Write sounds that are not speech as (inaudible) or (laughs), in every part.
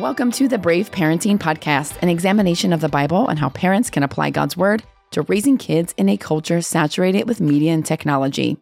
Welcome to the Brave Parenting Podcast, an examination of the Bible and how parents can apply God's Word to raising kids in a culture saturated with media and technology.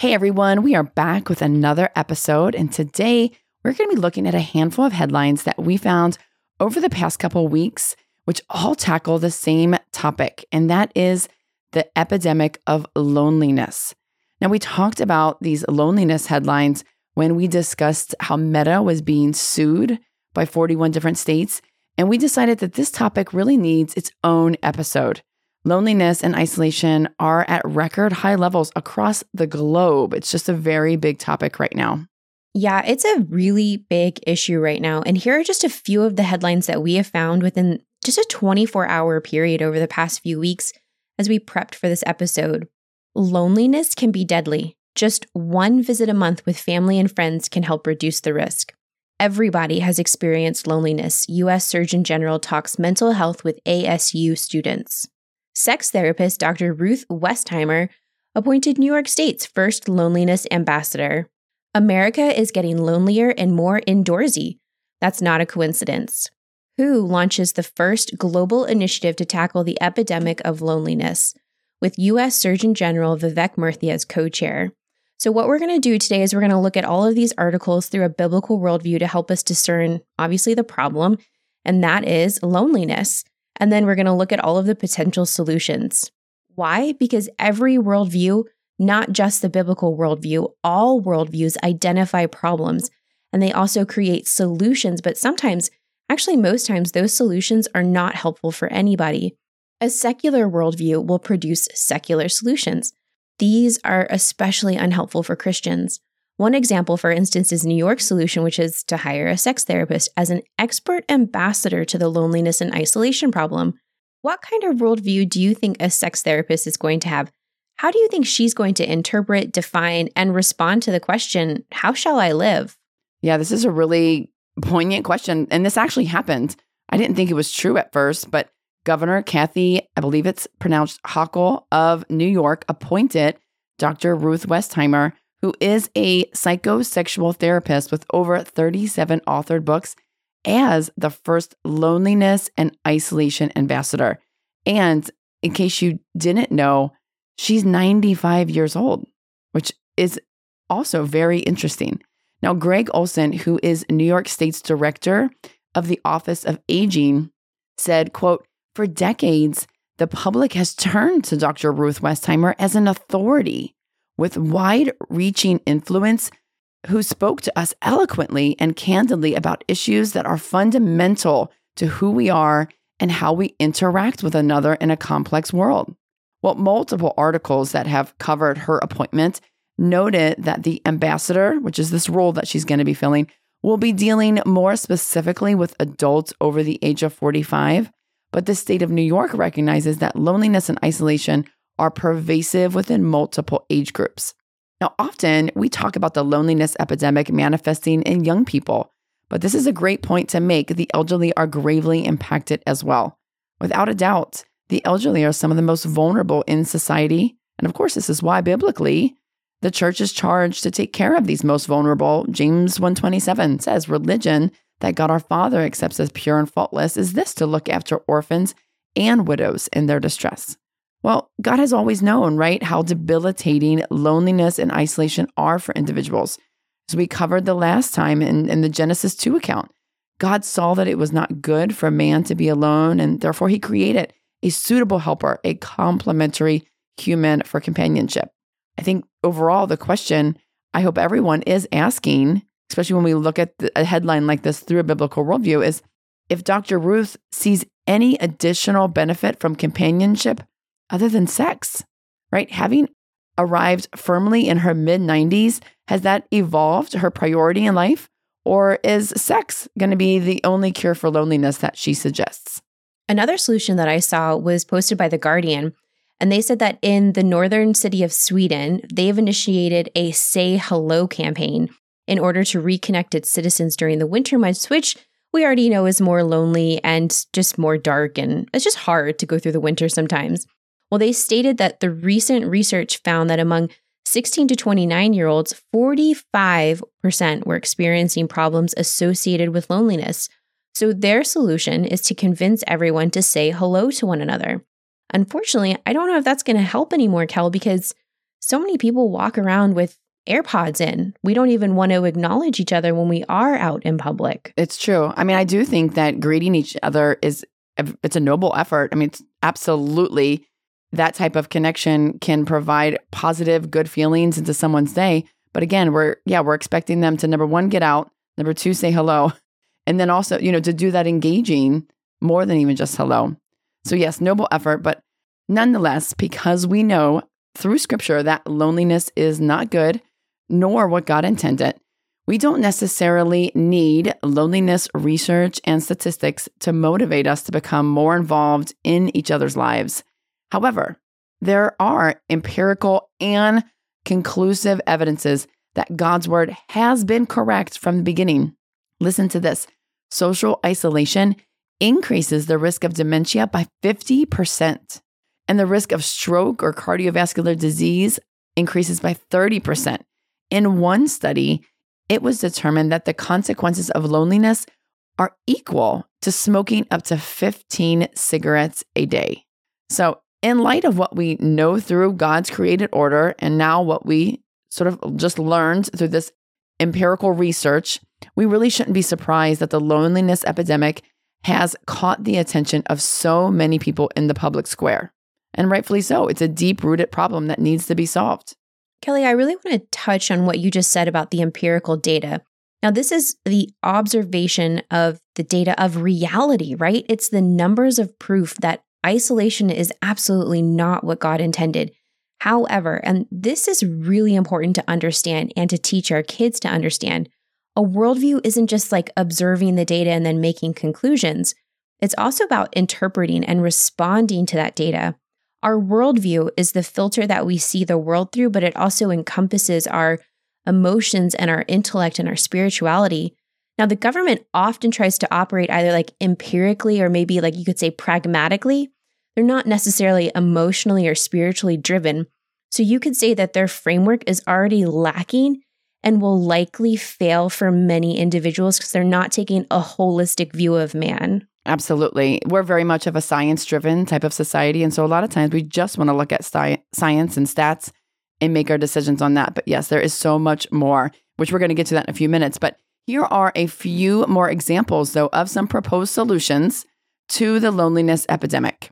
Hey everyone, we are back with another episode, and today we're going to be looking at a handful of headlines that we found over the past couple weeks, which all tackle the same topic, and that is the epidemic of loneliness. Now, we talked about these loneliness headlines when we discussed how Meta was being sued by 41 different states, and we decided that this topic really needs its own episode. Loneliness and isolation are at record high levels across the globe. It's just a very big topic right now. Yeah, it's a really big issue right now. And here are just a few of the headlines that we have found within just a 24 hour period over the past few weeks as we prepped for this episode. Loneliness can be deadly. Just one visit a month with family and friends can help reduce the risk. Everybody has experienced loneliness. US Surgeon General talks mental health with ASU students. Sex therapist Dr. Ruth Westheimer appointed New York State's first loneliness ambassador. America is getting lonelier and more indoorsy. That's not a coincidence. WHO launches the first global initiative to tackle the epidemic of loneliness, with U.S. Surgeon General Vivek Murthy as co chair. So, what we're going to do today is we're going to look at all of these articles through a biblical worldview to help us discern, obviously, the problem, and that is loneliness. And then we're going to look at all of the potential solutions. Why? Because every worldview, not just the biblical worldview, all worldviews identify problems and they also create solutions, but sometimes, actually, most times, those solutions are not helpful for anybody. A secular worldview will produce secular solutions. These are especially unhelpful for Christians. One example, for instance, is New York's solution, which is to hire a sex therapist as an expert ambassador to the loneliness and isolation problem. What kind of worldview do you think a sex therapist is going to have? How do you think she's going to interpret, define, and respond to the question, How shall I live? Yeah, this is a really poignant question. And this actually happened. I didn't think it was true at first, but Governor Kathy, I believe it's pronounced Hochul of New York, appointed Dr. Ruth Westheimer who is a psychosexual therapist with over 37 authored books, as the first loneliness and isolation ambassador. And in case you didn't know, she's 95 years old, which is also very interesting. Now, Greg Olsen, who is New York State's director of the Office of Aging, said, quote, for decades, the public has turned to Dr. Ruth Westheimer as an authority with wide reaching influence who spoke to us eloquently and candidly about issues that are fundamental to who we are and how we interact with another in a complex world. Well, multiple articles that have covered her appointment noted that the ambassador, which is this role that she's going to be filling, will be dealing more specifically with adults over the age of 45. But the state of New York recognizes that loneliness and isolation are pervasive within multiple age groups. Now, often we talk about the loneliness epidemic manifesting in young people, but this is a great point to make. The elderly are gravely impacted as well. Without a doubt, the elderly are some of the most vulnerable in society. And of course, this is why biblically the church is charged to take care of these most vulnerable. James 127 says religion that God our Father accepts as pure and faultless is this to look after orphans and widows in their distress. Well, God has always known, right, how debilitating loneliness and isolation are for individuals. As we covered the last time in, in the Genesis 2 account, God saw that it was not good for man to be alone, and therefore he created a suitable helper, a complementary human for companionship. I think overall, the question I hope everyone is asking, especially when we look at a headline like this through a biblical worldview, is if Dr. Ruth sees any additional benefit from companionship other than sex, right? Having arrived firmly in her mid 90s, has that evolved her priority in life? Or is sex going to be the only cure for loneliness that she suggests? Another solution that I saw was posted by The Guardian. And they said that in the northern city of Sweden, they've initiated a Say Hello campaign in order to reconnect its citizens during the winter months, which we already know is more lonely and just more dark. And it's just hard to go through the winter sometimes. Well, they stated that the recent research found that among 16 to 29 year olds, 45% were experiencing problems associated with loneliness. So their solution is to convince everyone to say hello to one another. Unfortunately, I don't know if that's going to help anymore, Kel, because so many people walk around with AirPods in. We don't even want to acknowledge each other when we are out in public. It's true. I mean, I do think that greeting each other is it's a noble effort. I mean, it's absolutely that type of connection can provide positive, good feelings into someone's day. But again, we're yeah, we're expecting them to number one, get out, number two, say hello, (laughs) and then also, you know, to do that engaging more than even just hello. So yes, noble effort, but nonetheless, because we know through scripture that loneliness is not good, nor what God intended, we don't necessarily need loneliness research and statistics to motivate us to become more involved in each other's lives. However, there are empirical and conclusive evidences that God's word has been correct from the beginning. Listen to this social isolation increases the risk of dementia by 50%, and the risk of stroke or cardiovascular disease increases by 30%. In one study, it was determined that the consequences of loneliness are equal to smoking up to 15 cigarettes a day. So, in light of what we know through God's created order and now what we sort of just learned through this empirical research, we really shouldn't be surprised that the loneliness epidemic has caught the attention of so many people in the public square. And rightfully so. It's a deep rooted problem that needs to be solved. Kelly, I really want to touch on what you just said about the empirical data. Now, this is the observation of the data of reality, right? It's the numbers of proof that isolation is absolutely not what God intended. However, and this is really important to understand and to teach our kids to understand, a worldview isn't just like observing the data and then making conclusions. It's also about interpreting and responding to that data. Our worldview is the filter that we see the world through, but it also encompasses our emotions and our intellect and our spirituality. Now, the government often tries to operate either like empirically or maybe like you could say pragmatically. They're not necessarily emotionally or spiritually driven. So you could say that their framework is already lacking and will likely fail for many individuals because they're not taking a holistic view of man. Absolutely. We're very much of a science driven type of society. And so a lot of times we just want to look at sci- science and stats and make our decisions on that. But yes, there is so much more, which we're going to get to that in a few minutes. But here are a few more examples, though, of some proposed solutions to the loneliness epidemic.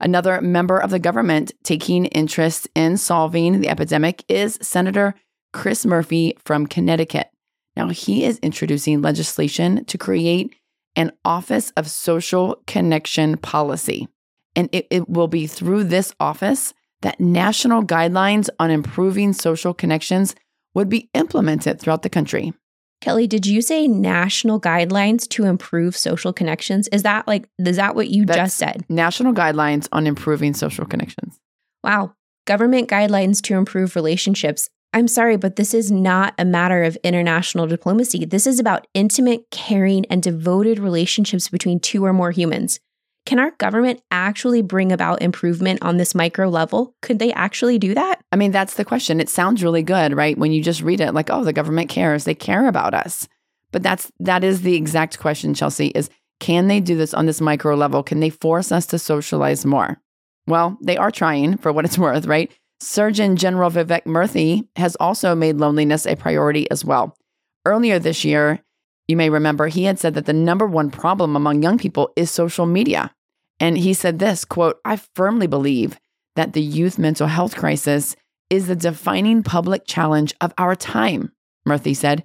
Another member of the government taking interest in solving the epidemic is Senator Chris Murphy from Connecticut. Now, he is introducing legislation to create an Office of Social Connection Policy. And it, it will be through this office that national guidelines on improving social connections would be implemented throughout the country. Kelly, did you say national guidelines to improve social connections? Is that like, is that what you That's just said? National guidelines on improving social connections. Wow. Government guidelines to improve relationships. I'm sorry, but this is not a matter of international diplomacy. This is about intimate, caring, and devoted relationships between two or more humans. Can our government actually bring about improvement on this micro level? Could they actually do that? I mean, that's the question. It sounds really good, right? When you just read it like, oh, the government cares. They care about us. But that's that is the exact question, Chelsea, is can they do this on this micro level? Can they force us to socialize more? Well, they are trying for what it's (laughs) worth, right? Surgeon General Vivek Murthy has also made loneliness a priority as well. Earlier this year, you may remember he had said that the number one problem among young people is social media. And he said this quote, I firmly believe that the youth mental health crisis is the defining public challenge of our time, Murthy said.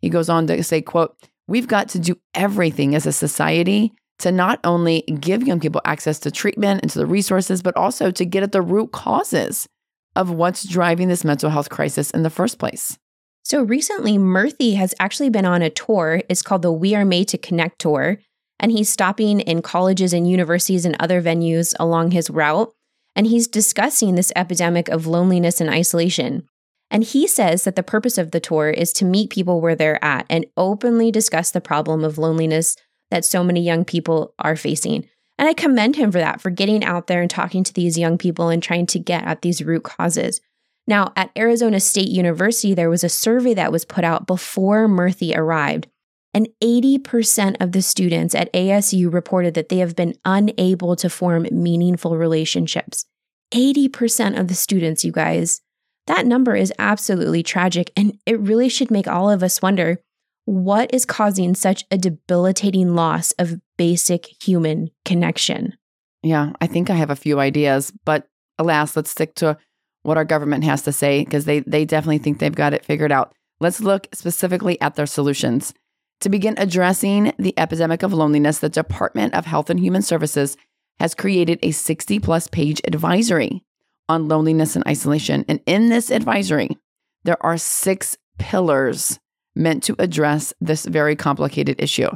He goes on to say, quote, we've got to do everything as a society to not only give young people access to treatment and to the resources, but also to get at the root causes of what's driving this mental health crisis in the first place. So recently, Murthy has actually been on a tour. It's called the We Are Made to Connect tour. And he's stopping in colleges and universities and other venues along his route. And he's discussing this epidemic of loneliness and isolation. And he says that the purpose of the tour is to meet people where they're at and openly discuss the problem of loneliness that so many young people are facing. And I commend him for that, for getting out there and talking to these young people and trying to get at these root causes. Now, at Arizona State University, there was a survey that was put out before Murthy arrived. And 80% of the students at ASU reported that they have been unable to form meaningful relationships. 80% of the students, you guys. That number is absolutely tragic, and it really should make all of us wonder what is causing such a debilitating loss of basic human connection? Yeah, I think I have a few ideas, but alas, let's stick to what our government has to say because they, they definitely think they've got it figured out. Let's look specifically at their solutions. To begin addressing the epidemic of loneliness, the Department of Health and Human Services has created a 60 plus page advisory on loneliness and isolation. And in this advisory, there are six pillars meant to address this very complicated issue.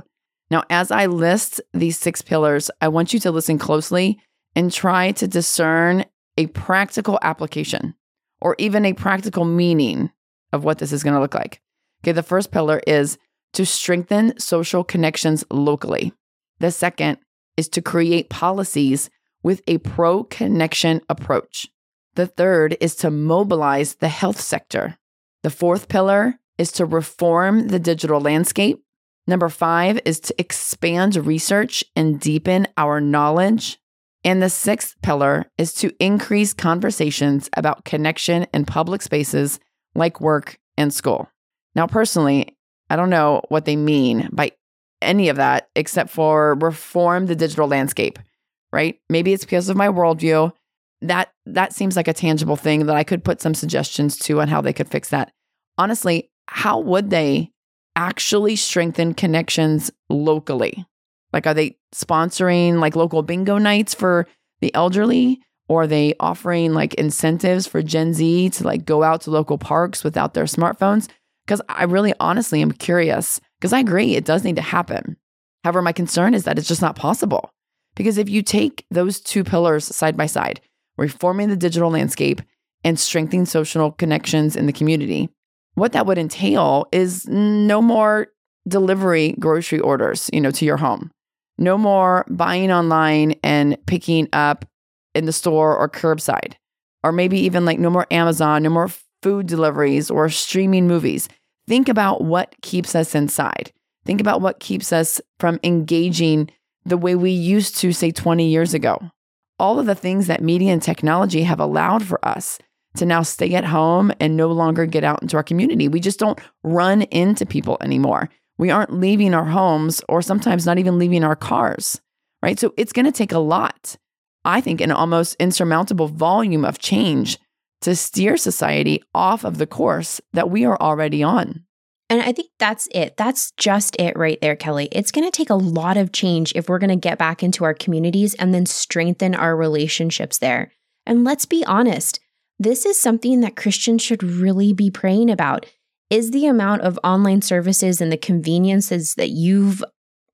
Now, as I list these six pillars, I want you to listen closely and try to discern a practical application or even a practical meaning of what this is going to look like. Okay, the first pillar is to strengthen social connections locally. The second is to create policies with a pro connection approach. The third is to mobilize the health sector. The fourth pillar is to reform the digital landscape. Number five is to expand research and deepen our knowledge. And the sixth pillar is to increase conversations about connection in public spaces like work and school. Now, personally, I don't know what they mean by any of that except for reform the digital landscape, right? Maybe it's because of my worldview. That that seems like a tangible thing that I could put some suggestions to on how they could fix that. Honestly, how would they actually strengthen connections locally? Like, are they sponsoring like local bingo nights for the elderly? Or are they offering like incentives for Gen Z to like go out to local parks without their smartphones? Because I really honestly am curious because I agree it does need to happen. However, my concern is that it's just not possible. Because if you take those two pillars side by side, reforming the digital landscape and strengthening social connections in the community, what that would entail is no more delivery grocery orders, you know, to your home. No more buying online and picking up in the store or curbside. Or maybe even like no more Amazon, no more food deliveries or streaming movies. Think about what keeps us inside. Think about what keeps us from engaging the way we used to, say, 20 years ago. All of the things that media and technology have allowed for us to now stay at home and no longer get out into our community. We just don't run into people anymore. We aren't leaving our homes or sometimes not even leaving our cars, right? So it's going to take a lot, I think, an almost insurmountable volume of change to steer society off of the course that we are already on. And I think that's it. That's just it right there, Kelly. It's going to take a lot of change if we're going to get back into our communities and then strengthen our relationships there. And let's be honest, this is something that Christians should really be praying about. Is the amount of online services and the conveniences that you've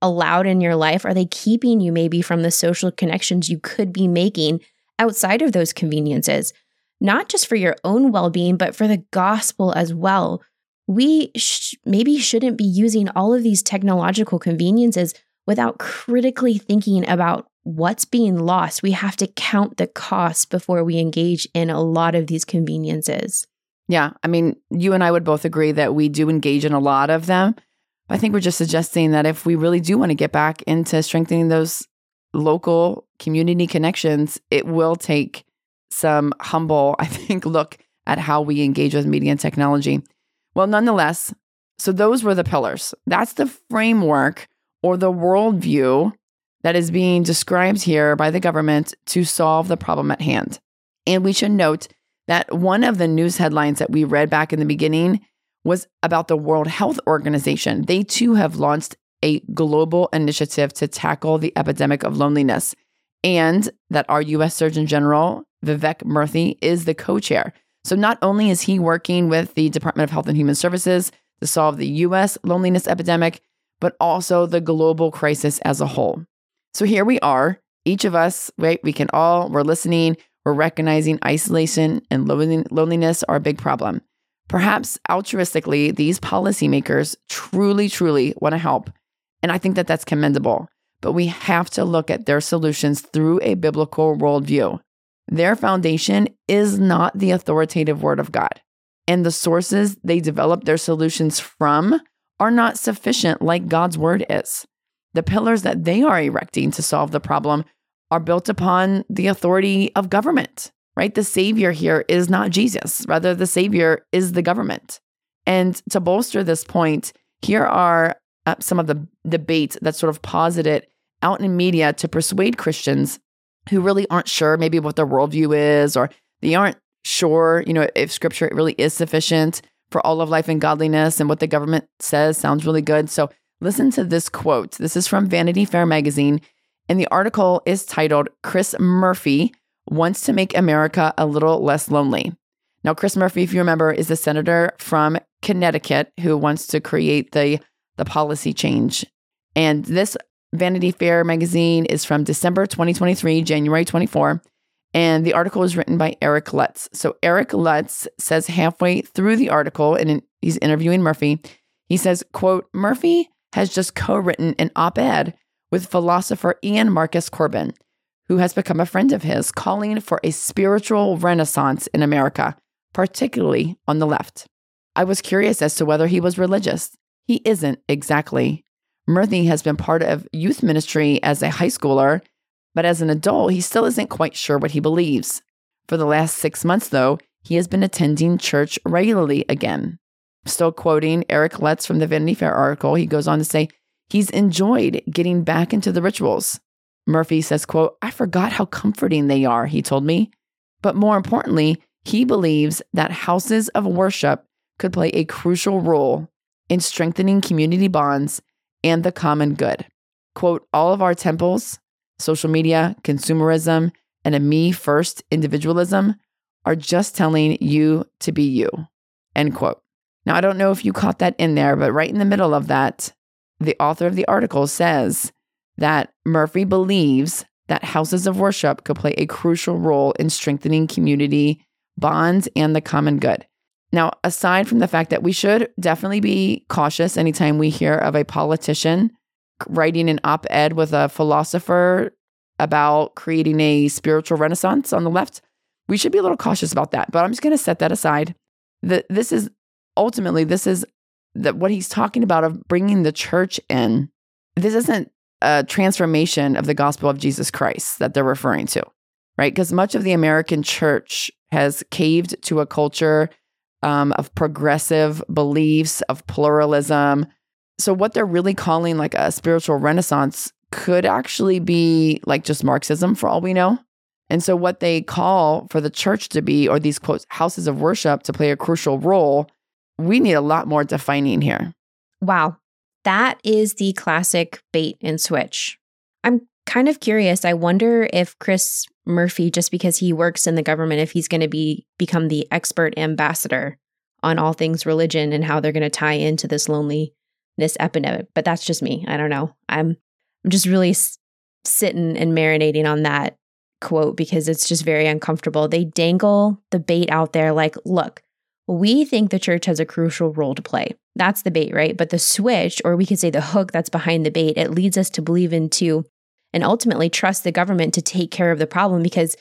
allowed in your life are they keeping you maybe from the social connections you could be making outside of those conveniences? Not just for your own well-being, but for the gospel as well. We sh- maybe shouldn't be using all of these technological conveniences without critically thinking about what's being lost. We have to count the cost before we engage in a lot of these conveniences. Yeah. I mean, you and I would both agree that we do engage in a lot of them. I think we're just suggesting that if we really do want to get back into strengthening those local community connections, it will take some humble, (laughs) I think, look at how we engage with media and technology. Well, nonetheless, so those were the pillars. That's the framework or the worldview that is being described here by the government to solve the problem at hand. And we should note that one of the news headlines that we read back in the beginning was about the World Health Organization. They too have launched a global initiative to tackle the epidemic of loneliness, and that our US Surgeon General, Vivek Murthy, is the co chair. So not only is he working with the Department of Health and Human Services to solve the US loneliness epidemic, but also the global crisis as a whole. So here we are, each of us, right? We can all, we're listening, we're recognizing isolation and loneliness are a big problem. Perhaps altruistically, these policymakers truly, truly want to help. And I think that that's commendable. But we have to look at their solutions through a biblical worldview. Their foundation is not the authoritative word of God. And the sources they develop their solutions from are not sufficient like God's word is. The pillars that they are erecting to solve the problem are built upon the authority of government, right? The savior here is not Jesus, rather, the savior is the government. And to bolster this point, here are uh, some of the debates that sort of posited out in media to persuade Christians who really aren't sure maybe what their worldview is, or they aren't sure, you know, if scripture really is sufficient for all of life and godliness and what the government says sounds really good. So listen to this quote. This is from Vanity Fair magazine, and the article is titled Chris Murphy Wants to Make America a Little Less Lonely. Now, Chris Murphy, if you remember, is the senator from Connecticut who wants to create the, the policy change. And this Vanity Fair magazine is from December 2023, January 24. And the article is written by Eric Lutz. So Eric Lutz says halfway through the article, and he's interviewing Murphy, he says, quote, Murphy has just co-written an op-ed with philosopher Ian Marcus Corbin, who has become a friend of his, calling for a spiritual renaissance in America, particularly on the left. I was curious as to whether he was religious. He isn't exactly. Murphy has been part of youth ministry as a high schooler but as an adult, he still isn't quite sure what he believes. For the last six months, though, he has been attending church regularly again. Still quoting Eric Lutz from the Vanity Fair article, he goes on to say he's enjoyed getting back into the rituals. Murphy says, quote, I forgot how comforting they are, he told me. But more importantly, he believes that houses of worship could play a crucial role in strengthening community bonds and the common good. Quote, all of our temples, social media, consumerism, and a me first individualism are just telling you to be you. End quote. Now, I don't know if you caught that in there, but right in the middle of that, the author of the article says that Murphy believes that houses of worship could play a crucial role in strengthening community bonds and the common good. Now, aside from the fact that we should definitely be cautious anytime we hear of a politician writing an op ed with a philosopher about creating a spiritual renaissance on the left. We should be a little cautious about that, but I'm just going to set that aside. That this is ultimately this is that what he's talking about of bringing the church in. This isn't a transformation of the gospel of Jesus Christ that they're referring to, right? Because much of the American church has caved to a culture um, of progressive beliefs, of pluralism, so, what they're really calling like a spiritual renaissance could actually be like just Marxism for all we know. And so, what they call for the church to be, or these quotes, houses of worship to play a crucial role, we need a lot more defining here. Wow. That is the classic bait and switch. I'm kind of curious. I wonder if Chris Murphy, just because he works in the government, if he's going to be become the expert ambassador on all things religion and how they're going to tie into this lonely this epidemic. But that's just me. I don't know. I'm I'm just really s- sitting and marinating on that quote because it's just very uncomfortable. They dangle the bait out there like, look, we think the church has a crucial role to play. That's the bait, right? But the switch, or we could say the hook that's behind the bait, it leads us to believe into and ultimately trust the government to take care of the problem because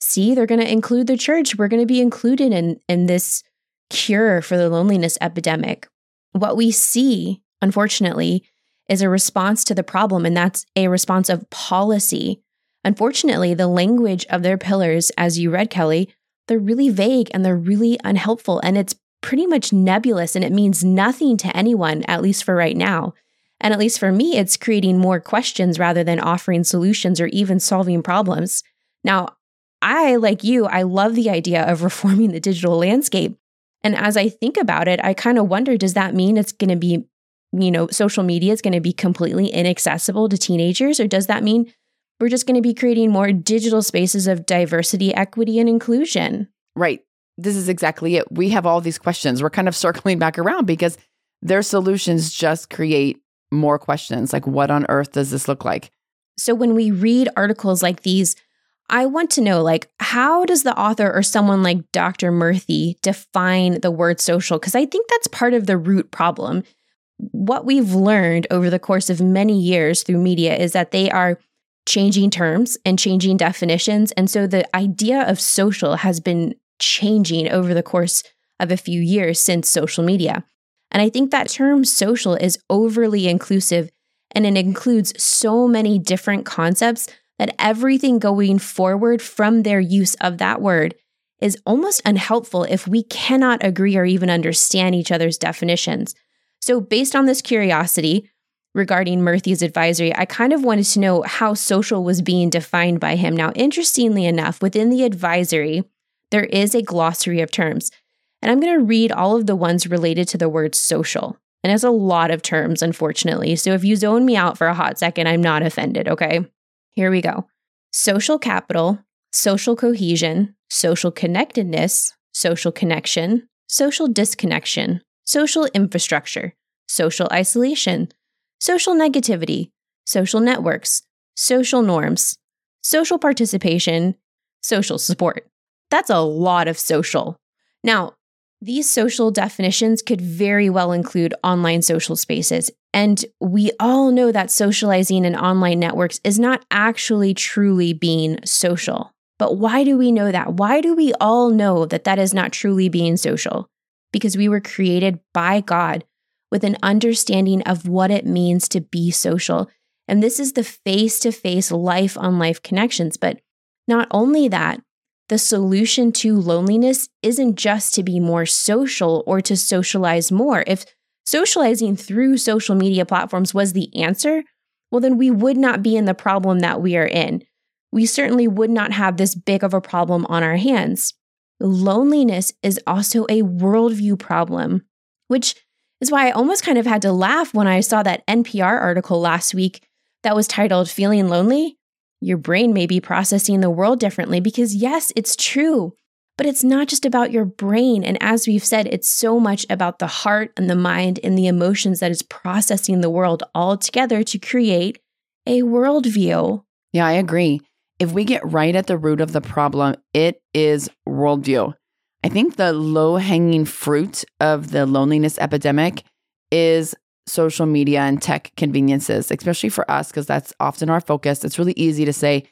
see, they're going to include the church. We're going to be included in in this cure for the loneliness epidemic. What we see unfortunately, is a response to the problem, and that's a response of policy. Unfortunately, the language of their pillars, as you read, Kelly, they're really vague and they're really unhelpful, and it's pretty much nebulous and it means nothing to anyone, at least for right now. And at least for me, it's creating more questions rather than offering solutions or even solving problems. Now, I, like you, I love the idea of (laughs) reforming the digital landscape. And as I think about it, I kind of wonder does that mean it's going to be you know, social media is going to be completely inaccessible to teenagers? Or does that mean we're just going to be creating more digital spaces of diversity, equity, and inclusion? Right. This is exactly it. We have all these questions. We're kind of (laughs) circling back around because their solutions just create more questions like, what on earth does this look like? So when we read articles like these, I want to know like how does the author or someone like Dr. Murthy define the word social because I think that's part of the root problem what we've learned over the course of many years through media is that they are changing terms and changing definitions. And so the idea of social has been changing over the course of a few years since social media. And I think that term social is overly inclusive and it includes so many different concepts that everything going forward from their use of that word is almost unhelpful if we cannot agree or even understand each other's definitions. So, based on this curiosity regarding Murthy's advisory, I kind of wanted to know how social was being defined by him. Now, interestingly enough, within the advisory, there is a glossary of terms. And I'm going to read all of the ones related to the word social. And it's a lot of terms, unfortunately. So if you zone me out for a hot second, I'm not offended, okay? Here we go social capital, social cohesion, social connectedness, social connection, social disconnection, social infrastructure, social isolation, social negativity, social networks, social norms, social participation, social support. That's a lot of social. Now, these social definitions could very well include online social spaces. And we all know that socializing in online networks is not actually truly being social. But why do we know that? Why do we all know that that is not truly being social? Because we were created by God with an understanding of what it means to be social. And this is the face to face life on life connections. But not only that, the solution to loneliness isn't just to be more social or to socialize more. If socializing through social media platforms was the answer, well, then we would not be in the problem that we are in. We certainly would not have this big of a problem on our hands. Loneliness is also a worldview problem, which is why I almost kind of had to laugh when I saw that NPR article last week that was titled Feeling Lonely your brain may be processing the world differently because, yes, it's true. But it's not just about your brain. And as we've said, it's so much about the heart and the mind and the emotions that is processing the world all together to create a worldview. Yeah, I agree. If we get right at the root of the problem, it is worldview. I think the low hanging fruit of the loneliness epidemic is social media and tech conveniences, especially for us, because that's often our focus. It's really easy to say,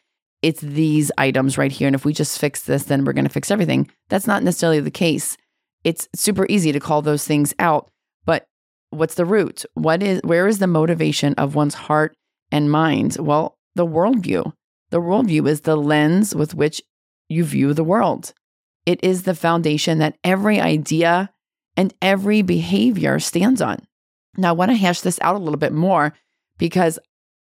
it's these items right here. And if we just fix this, then we're going to fix everything. That's not necessarily the case. It's super easy to call those things out. But what's the root? What is where is the motivation of one's heart and mind? Well, the worldview. The worldview is the lens with which you view the world. It is the foundation that every idea and every behavior stands on. Now, I want to hash this out a little bit more because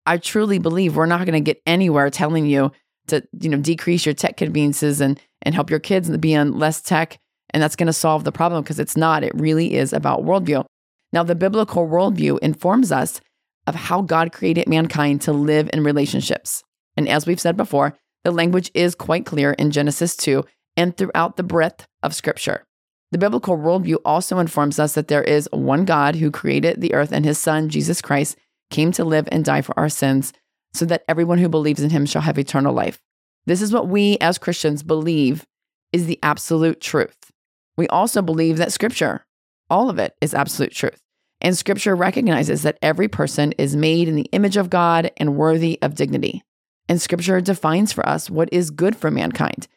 I truly believe we're not going to get anywhere telling you to, you know, decrease your tech conveniences and and help your kids be on less tech, and that's going to solve the problem because it's not. It really is about worldview. Now, the biblical worldview informs us of how God created mankind to live in relationships. And as we've said before, the language is quite clear in Genesis 2 and throughout the breadth of Scripture. The biblical worldview also informs us that there is one God who created the earth and his son, Jesus Christ, came to live and die for our sins so that everyone who believes in him shall have eternal life. This is what we as Christians believe is the absolute truth. We also believe that scripture, all of it, is absolute truth. And scripture recognizes that every person is made in the image of God and worthy of dignity. And scripture defines for us what is good for mankind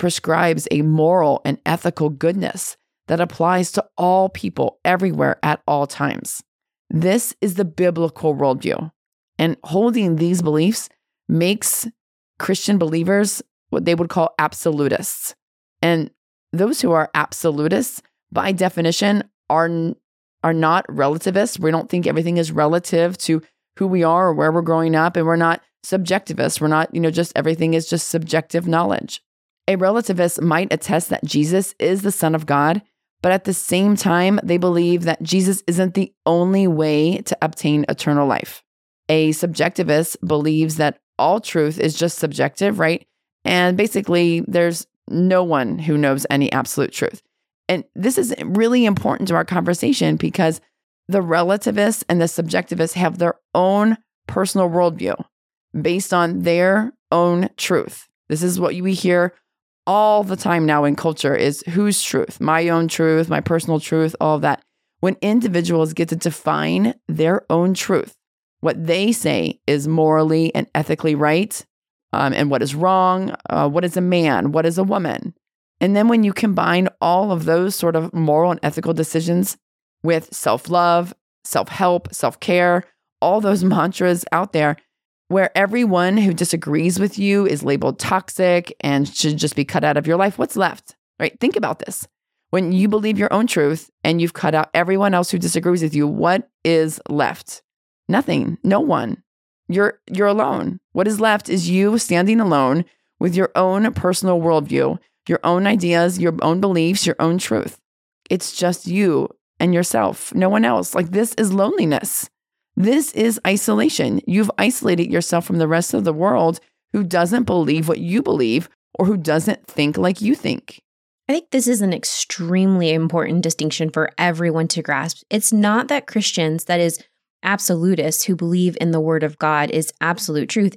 prescribes a moral and ethical goodness that applies to all people everywhere at all times. This is the biblical worldview. And holding these beliefs makes Christian believers what they would call absolutists. And those who are absolutists, by definition, are, are not relativists. We don't think everything is relative to who we are or where we're growing up. And we're not subjectivists. We're not, you know, just everything is just subjective knowledge. A relativist might attest that Jesus is the Son of God, but at the same time, they believe that Jesus isn't the only way to obtain eternal life. A subjectivist believes that all truth is just subjective, right? And basically, there's no one who knows any absolute truth. And this is really important to our conversation because the relativists and the subjectivists have their own personal worldview based on their own truth. This is what we hear all the time now in culture is whose truth, my own truth, my personal truth, all of that. When individuals get to define their own truth, what they say is morally and ethically right, um, and what is wrong, uh, what is a man, what is a woman. And then when you combine all of those sort of moral and ethical decisions with self love, self help, self care, all those (laughs) mantras out there where everyone who disagrees with you is labeled toxic and should just be cut out of your life, what's left? Right? Think about this. When you believe your own truth and you've cut out everyone else who disagrees with you, what is left? Nothing. No one. You're you're alone. What is left is you standing alone with your own personal worldview, your own ideas, your own beliefs, your own truth. It's just you and yourself, no one else. Like this is loneliness. This is isolation. You've isolated yourself from the rest of the world who doesn't believe what you believe or who doesn't think like you think. I think this is an extremely important distinction for everyone to grasp. It's not that Christians, that is, absolutists who believe in the word of God, is absolute truth.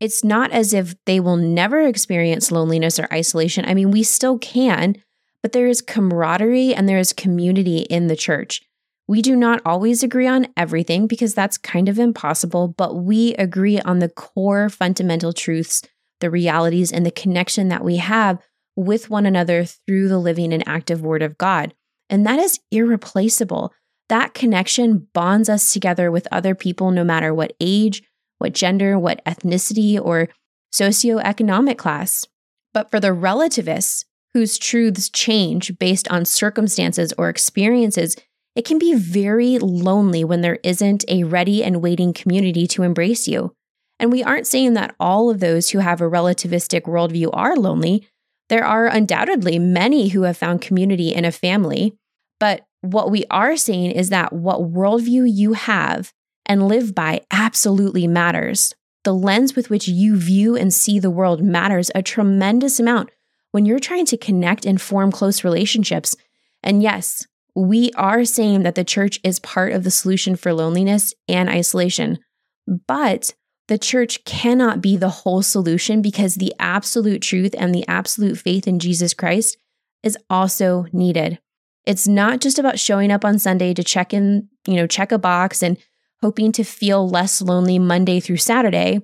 It's not as if they will never experience loneliness or isolation. I mean, we still can, but there is camaraderie and there is community in the church. We do not always agree on everything because that's kind of impossible, but we agree on the core fundamental truths, the realities, and the connection that we have with one another through the living and active Word of God. And that is irreplaceable. That connection bonds us together with other people, no matter what age, what gender, what ethnicity, or socioeconomic class. But for the relativists, whose truths change based on circumstances or experiences, it can be very lonely when there isn't a ready and waiting community to embrace you. And we aren't saying that all of those who have a relativistic worldview are lonely. There are undoubtedly many who have found community in a family. But what we are saying is that what worldview you have and live by absolutely matters. The lens with which you view and see the world matters a tremendous amount when you're trying to connect and form close relationships. And yes, we are saying that the church is part of the solution for loneliness and isolation, but the church cannot be the whole solution because the absolute truth and the absolute faith in Jesus Christ is also needed. It's not just about showing up on Sunday to check in, you know, check a box and hoping to feel less lonely Monday through Saturday.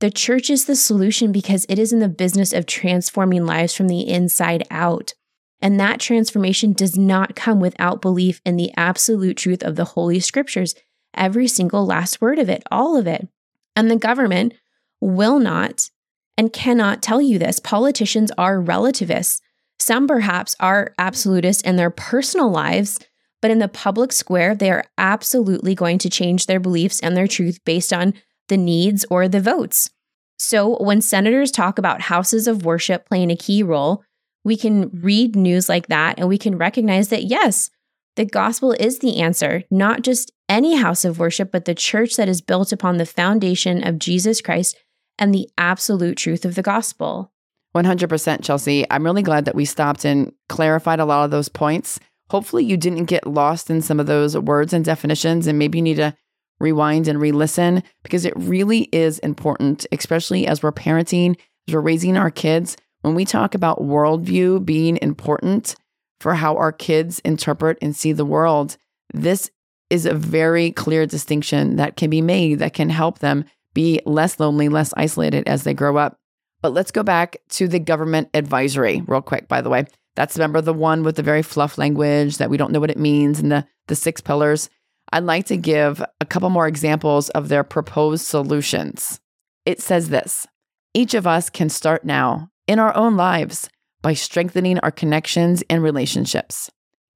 The church is the solution because it is in the business of transforming lives from the inside out. And that transformation does not come without belief in the absolute truth of the Holy Scriptures, every single last word of it, all of it. And the government will not and cannot tell you this. Politicians are relativists. Some perhaps are absolutists in their personal lives, but in the public square, they are absolutely going to change their beliefs and their truth based on the needs or the votes. So when senators talk about houses of worship playing a key role, we can read news like that and we can recognize that, yes, the gospel is the answer, not just any house of worship, but the church that is built upon the foundation of Jesus Christ and the absolute truth of the gospel. 100% Chelsea. I'm really glad that we stopped and clarified a lot of those points. Hopefully, you didn't get lost in some of those words and definitions, and maybe you need to rewind and re listen because it really is important, especially as we're parenting, as we're raising our kids. When we talk about worldview being important for how our kids interpret and see the world, this is a very clear distinction that can be made that can help them be less lonely, less isolated as they grow up. But let's go back to the government advisory real quick, by the way. That's remember the one with the very fluff language that we don't know what it means and the, the six pillars. I'd like to give a couple more examples of their proposed solutions. It says this each of us can start now in our own lives by strengthening our connections and relationships.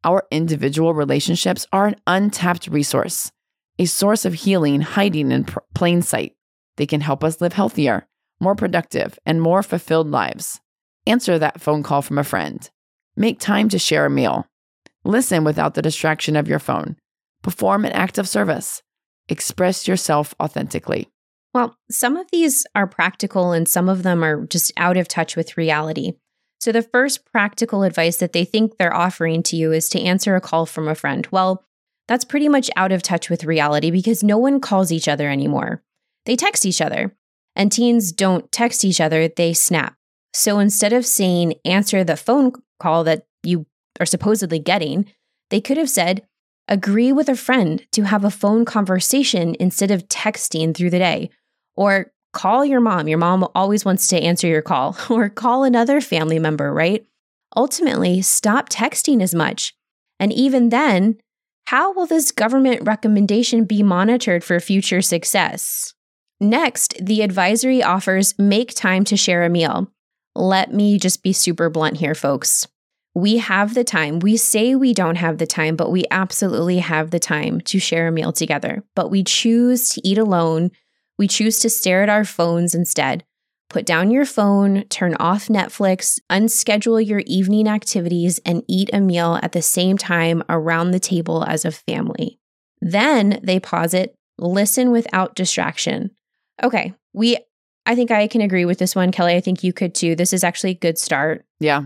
Our individual relationships are an untapped resource, a source of healing hiding in pr- plain sight. They can help us live healthier, more productive, and more fulfilled lives. Answer that phone call from a friend. Make time to share a meal. Listen without the distraction of your phone. Perform an act of service. Express yourself authentically. Well, some of these are practical and some of them are just out of touch with reality. So, the first practical advice that they think they're offering to you is to answer a call from a friend. Well, that's pretty much out of touch with reality because no one calls each other anymore. They text each other, and teens don't text each other, they snap. So, instead of saying answer the phone call that you are supposedly getting, they could have said, agree with a friend to have a phone conversation instead of texting through the day or call your mom. Your mom always wants to answer your call, (laughs) or call another family member, right? Ultimately, stop texting as much. And even then, How will this government recommendation be monitored for future success? Next, the advisory offers make time to share a meal. Let me just be super blunt here, folks. We have the time. We say we don't have the time, but we absolutely have the time to share a meal together. But we choose to eat alone. We choose to stare at our phones instead. Put down your phone, turn off Netflix, unschedule your evening activities, and eat a meal at the same time around the table as a family. Then they posit listen without distraction. Okay, we I think I can agree with this one, Kelly. I think you could too. This is actually a good start. Yeah.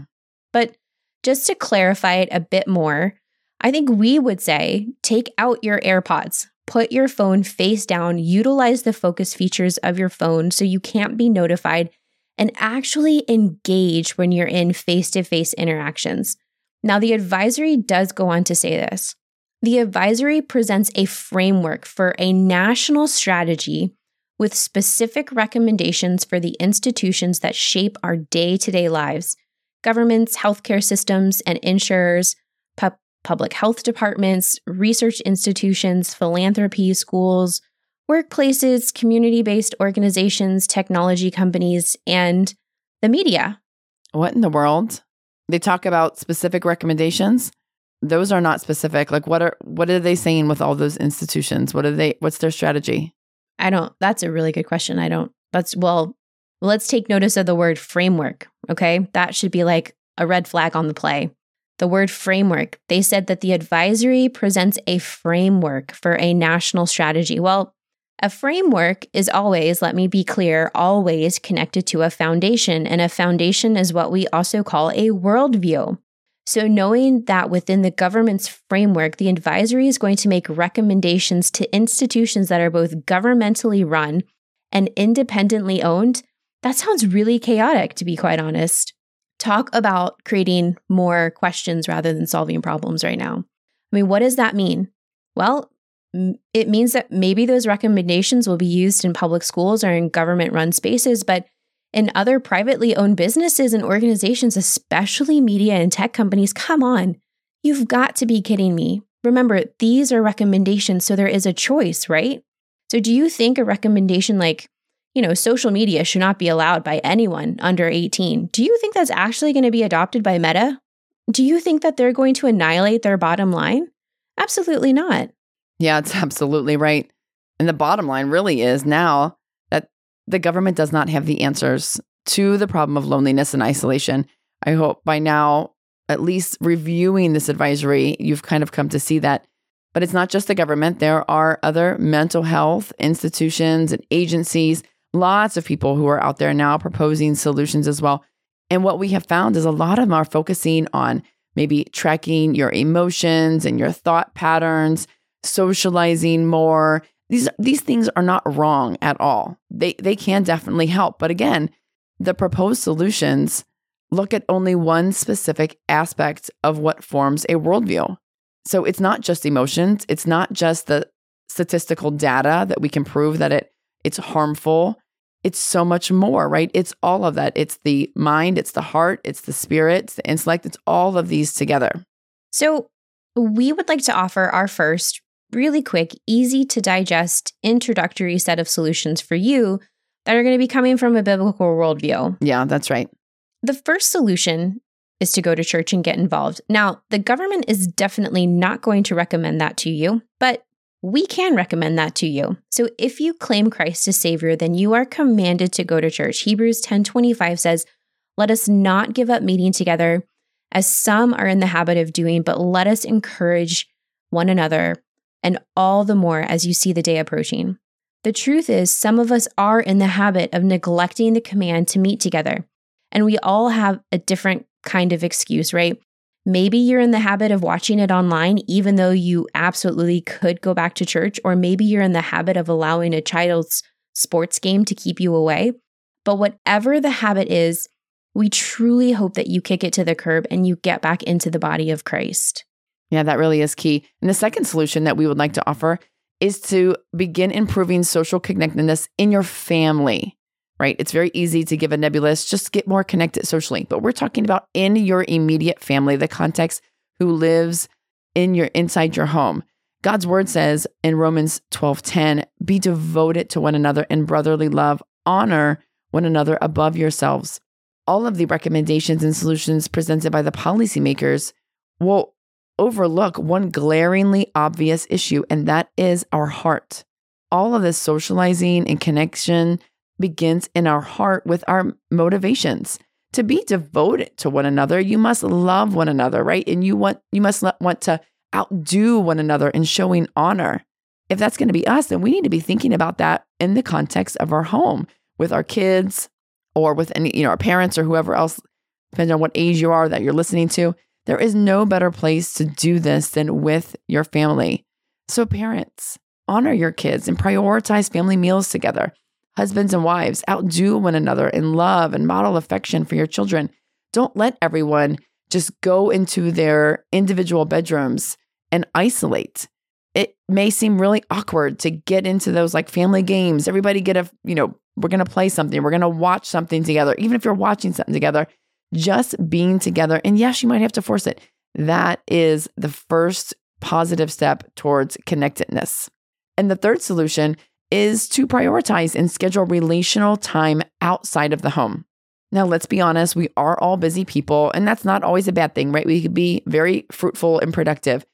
But just to clarify it a bit more, I think we would say take out your AirPods, put your phone face down, utilize the focus features of your phone so you can't be notified, and actually engage when you're in face to face interactions. Now, the advisory does go on to say this. The advisory presents a framework for a national strategy with specific recommendations for the institutions that shape our day to day lives governments, healthcare systems, and insurers, public health departments, research institutions, philanthropy, schools, workplaces, community based organizations, technology companies, and the media. What in the world? They talk about specific recommendations. Those are not specific. Like what are what are they saying with all those institutions? What are they what's their strategy? I don't that's a really good question. I don't that's well, let's take notice of the word framework, okay? That should be like a red flag on the play. The word framework, they said that the advisory presents a framework for a national strategy. Well, a framework is always, let me be clear, always connected to a foundation, and a foundation is what we also call a worldview. So, knowing that within the government's framework, the advisory is going to make recommendations to institutions that are both governmentally run and independently owned, that sounds really chaotic, to be quite honest. Talk about creating more questions rather than solving problems right now. I mean, what does that mean? Well, it means that maybe those recommendations will be used in public schools or in government run spaces, but in other privately owned businesses and organizations, especially media and tech companies, come on, you've got to be kidding me. Remember, these are recommendations, so there is a choice, right? So, do you think a recommendation like, you know, social media should not be allowed by anyone under 18, do you think that's actually going to be adopted by Meta? Do you think that they're going to annihilate their bottom line? Absolutely not. Yeah, it's absolutely right. And the bottom line really is now that the government does not have the answers to the problem of loneliness and isolation. I hope by now, at least reviewing this advisory, you've kind of come to see that. But it's not just the government, there are other mental health institutions and agencies, lots of people who are out there now proposing solutions as well. And what we have found is a lot of them are focusing on maybe tracking your emotions and your thought patterns socializing more. These these things are not wrong at all. They they can definitely help. But again, the proposed solutions look at only one specific aspect of what forms a worldview. So it's not just emotions, it's not just the statistical data that we can prove that it it's harmful. It's so much more, right? It's all of that. It's the mind, it's the heart, it's the spirit, it's the intellect, it's all of these together. So we would like to offer our first really quick, easy to digest introductory set of solutions for you that are going to be coming from a biblical worldview. Yeah, that's right. The first solution is to go to church and get involved. Now, the government is definitely not going to recommend that to you, but we can recommend that to you. So if you claim Christ as Savior, then you are commanded to go to church. Hebrews 10:25 says, "Let us not give up meeting together, as some are in the habit of doing, but let us encourage one another and all the more as you see the day approaching. The truth is, some of us are in the habit of neglecting the command to meet together, and we all have a different kind of excuse, right? Maybe you're in the habit of watching it online, even though you absolutely could go back to church, or maybe you're in the habit of allowing a child's sports game to keep you away. But whatever the habit is, we truly hope that you kick it to the curb and you get back into the body of Christ. Yeah, that really is key. And the second solution that we would like to offer is to begin improving social connectedness in your family, right? It's very easy to give a nebulous, just get more connected socially. But we're talking about in your immediate family, the context who lives in your inside your home. God's word says in Romans 12:10, "Be devoted to one another in brotherly love, honor one another above yourselves." All of the recommendations and solutions presented by the policymakers will overlook one glaringly obvious issue, and that is our heart. All of this socializing and connection begins in our heart with our motivations. To be devoted to one another, you must love one another, right? And you want you must want to outdo one another in showing honor. If that's going to be us, then we need to be thinking about that in the context of our home with our kids or with any, you know, our parents or whoever else, depending on what age you are that you're listening to. There is no better place to do this than with your family. So, parents, honor your kids and prioritize family meals together. Husbands and wives, outdo one another in love and model affection for your children. Don't let everyone just go into their individual bedrooms and isolate. It may seem really awkward to get into those like family games. Everybody get a, you know, we're going to play something, we're going to watch something together. Even if you're watching something together, just being together. And yes, you might have to force it. That is the first positive step towards connectedness. And the third solution is to prioritize and schedule relational time outside of the home. Now, let's be honest, we are all busy people, and that's not always a bad thing, right? We could be very fruitful and productive.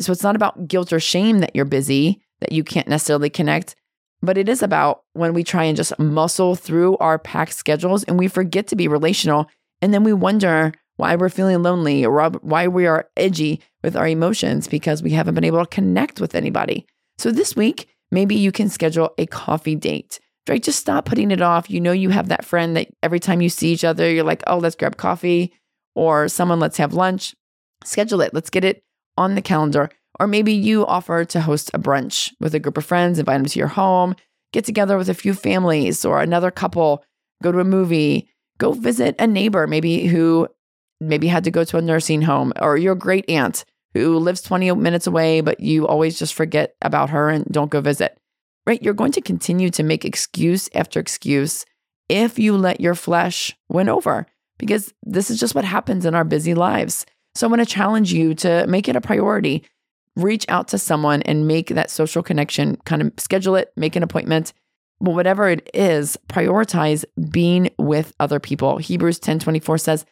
So it's not about guilt or shame that you're busy, that you can't necessarily connect, but it is about when we try and just muscle through our packed schedules and we forget to be relational. And then we wonder why we're feeling lonely or why we are edgy with our emotions because we haven't been able to connect with anybody. So this week, maybe you can schedule a coffee date. Right? Just stop putting it off. You know, you have that friend that every time you see each other, you're like, oh, let's grab coffee or someone, let's have lunch. Schedule it. Let's get it on the calendar. Or maybe you offer to host a brunch with a group of friends, invite them to your home, get together with a few families or another couple, go to a movie, go visit a neighbor, maybe who maybe had to go to a nursing home, or your great aunt who lives 20 minutes away, but you always just forget about her and don't go visit. Right? You're going to continue to make excuse after excuse if you let your flesh win over, because this is just what happens in our busy lives. So I want to challenge you to make it a priority. Reach out to someone and make that social connection, kind of schedule it, make an appointment. But whatever it is, prioritize being with other people. Hebrews 10 24 says,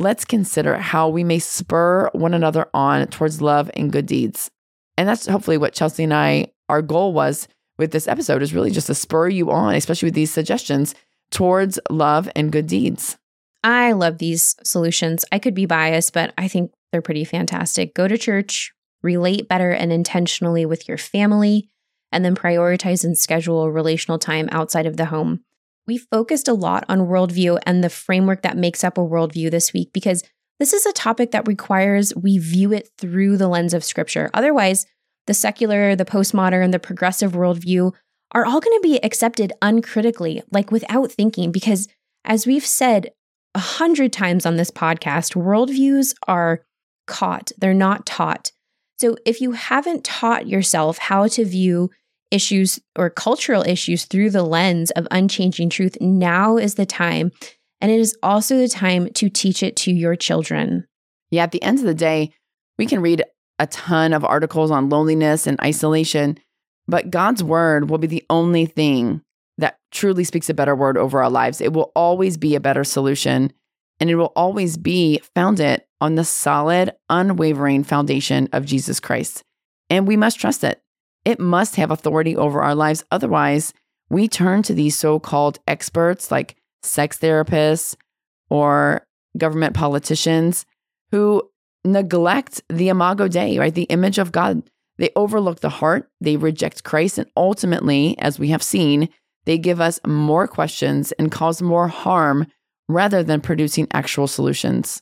Let's consider how we may spur one another on towards love and good deeds. And that's hopefully what Chelsea and I, our goal was with this episode, is really just to spur you on, especially with these suggestions, towards love and good deeds. I love these solutions. I could be biased, but I think they're pretty fantastic. Go to church, relate better and intentionally with your family, and then prioritize and schedule relational time outside of the home. We focused a lot on worldview and the framework that makes up a worldview this week because this is a topic that requires we view it through the lens of scripture. Otherwise, the secular, the postmodern, the progressive worldview are all going to be accepted uncritically, like without thinking, because as we've said a hundred times on this podcast, worldviews are caught, they're not taught. So if you haven't taught yourself how to view issues or cultural issues through the lens of unchanging truth, now is the time. And it is also the time to teach it to your children. Yeah, at the end of the day, we can read a ton of articles on loneliness and isolation, but God's word will be the only thing that truly speaks a better word over our lives. It will always be a better solution, and it will always be founded on the solid, unwavering foundation of Jesus Christ. And we must trust it. It must have authority over our lives. Otherwise, we turn to these so called experts like sex therapists or government politicians who neglect the imago Dei, right? The image of God. They overlook the heart, they reject Christ, and ultimately, as we have seen, they give us more questions and cause more harm rather than producing actual solutions.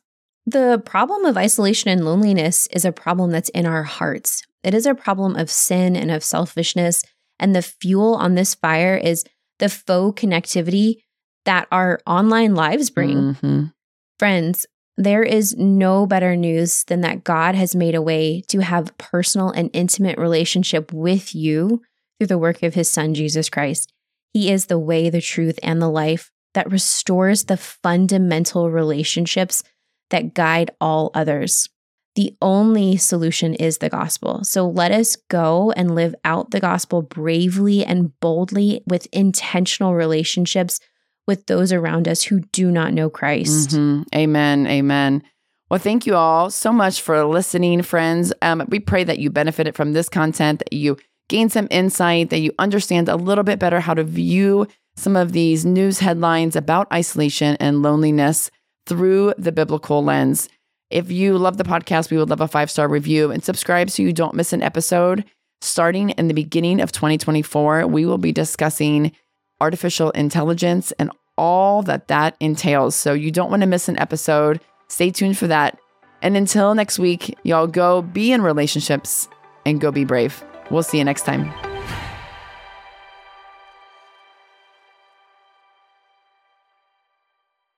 The problem of isolation and loneliness is a problem that's in our hearts. It is a problem of sin and of selfishness. And the fuel on this fire is the faux connectivity that our online lives bring. Mm-hmm. Friends, there is no better news than that God has made a way to have personal and intimate relationship with you through the work of his son Jesus Christ. He is the way, the truth, and the life that restores the fundamental relationships that guide all others. the only solution is the gospel. So let us go and live out the gospel bravely and boldly with intentional relationships with those around us who do not know Christ. Mm-hmm. Amen. Amen. Well, thank you all so much for listening, friends. Um, we pray that you benefited from this content, that you gain some insight, that you understand a little bit better how to view some of these news headlines about isolation and loneliness through the biblical lens. If you love the podcast, we would love a five star review and subscribe so you don't miss an episode. Starting in the beginning of 2024, we will be discussing artificial intelligence and all that that entails. So you don't want to miss an episode. Stay tuned for that. And until next week, y'all go be in relationships and go be brave. We'll see you next time.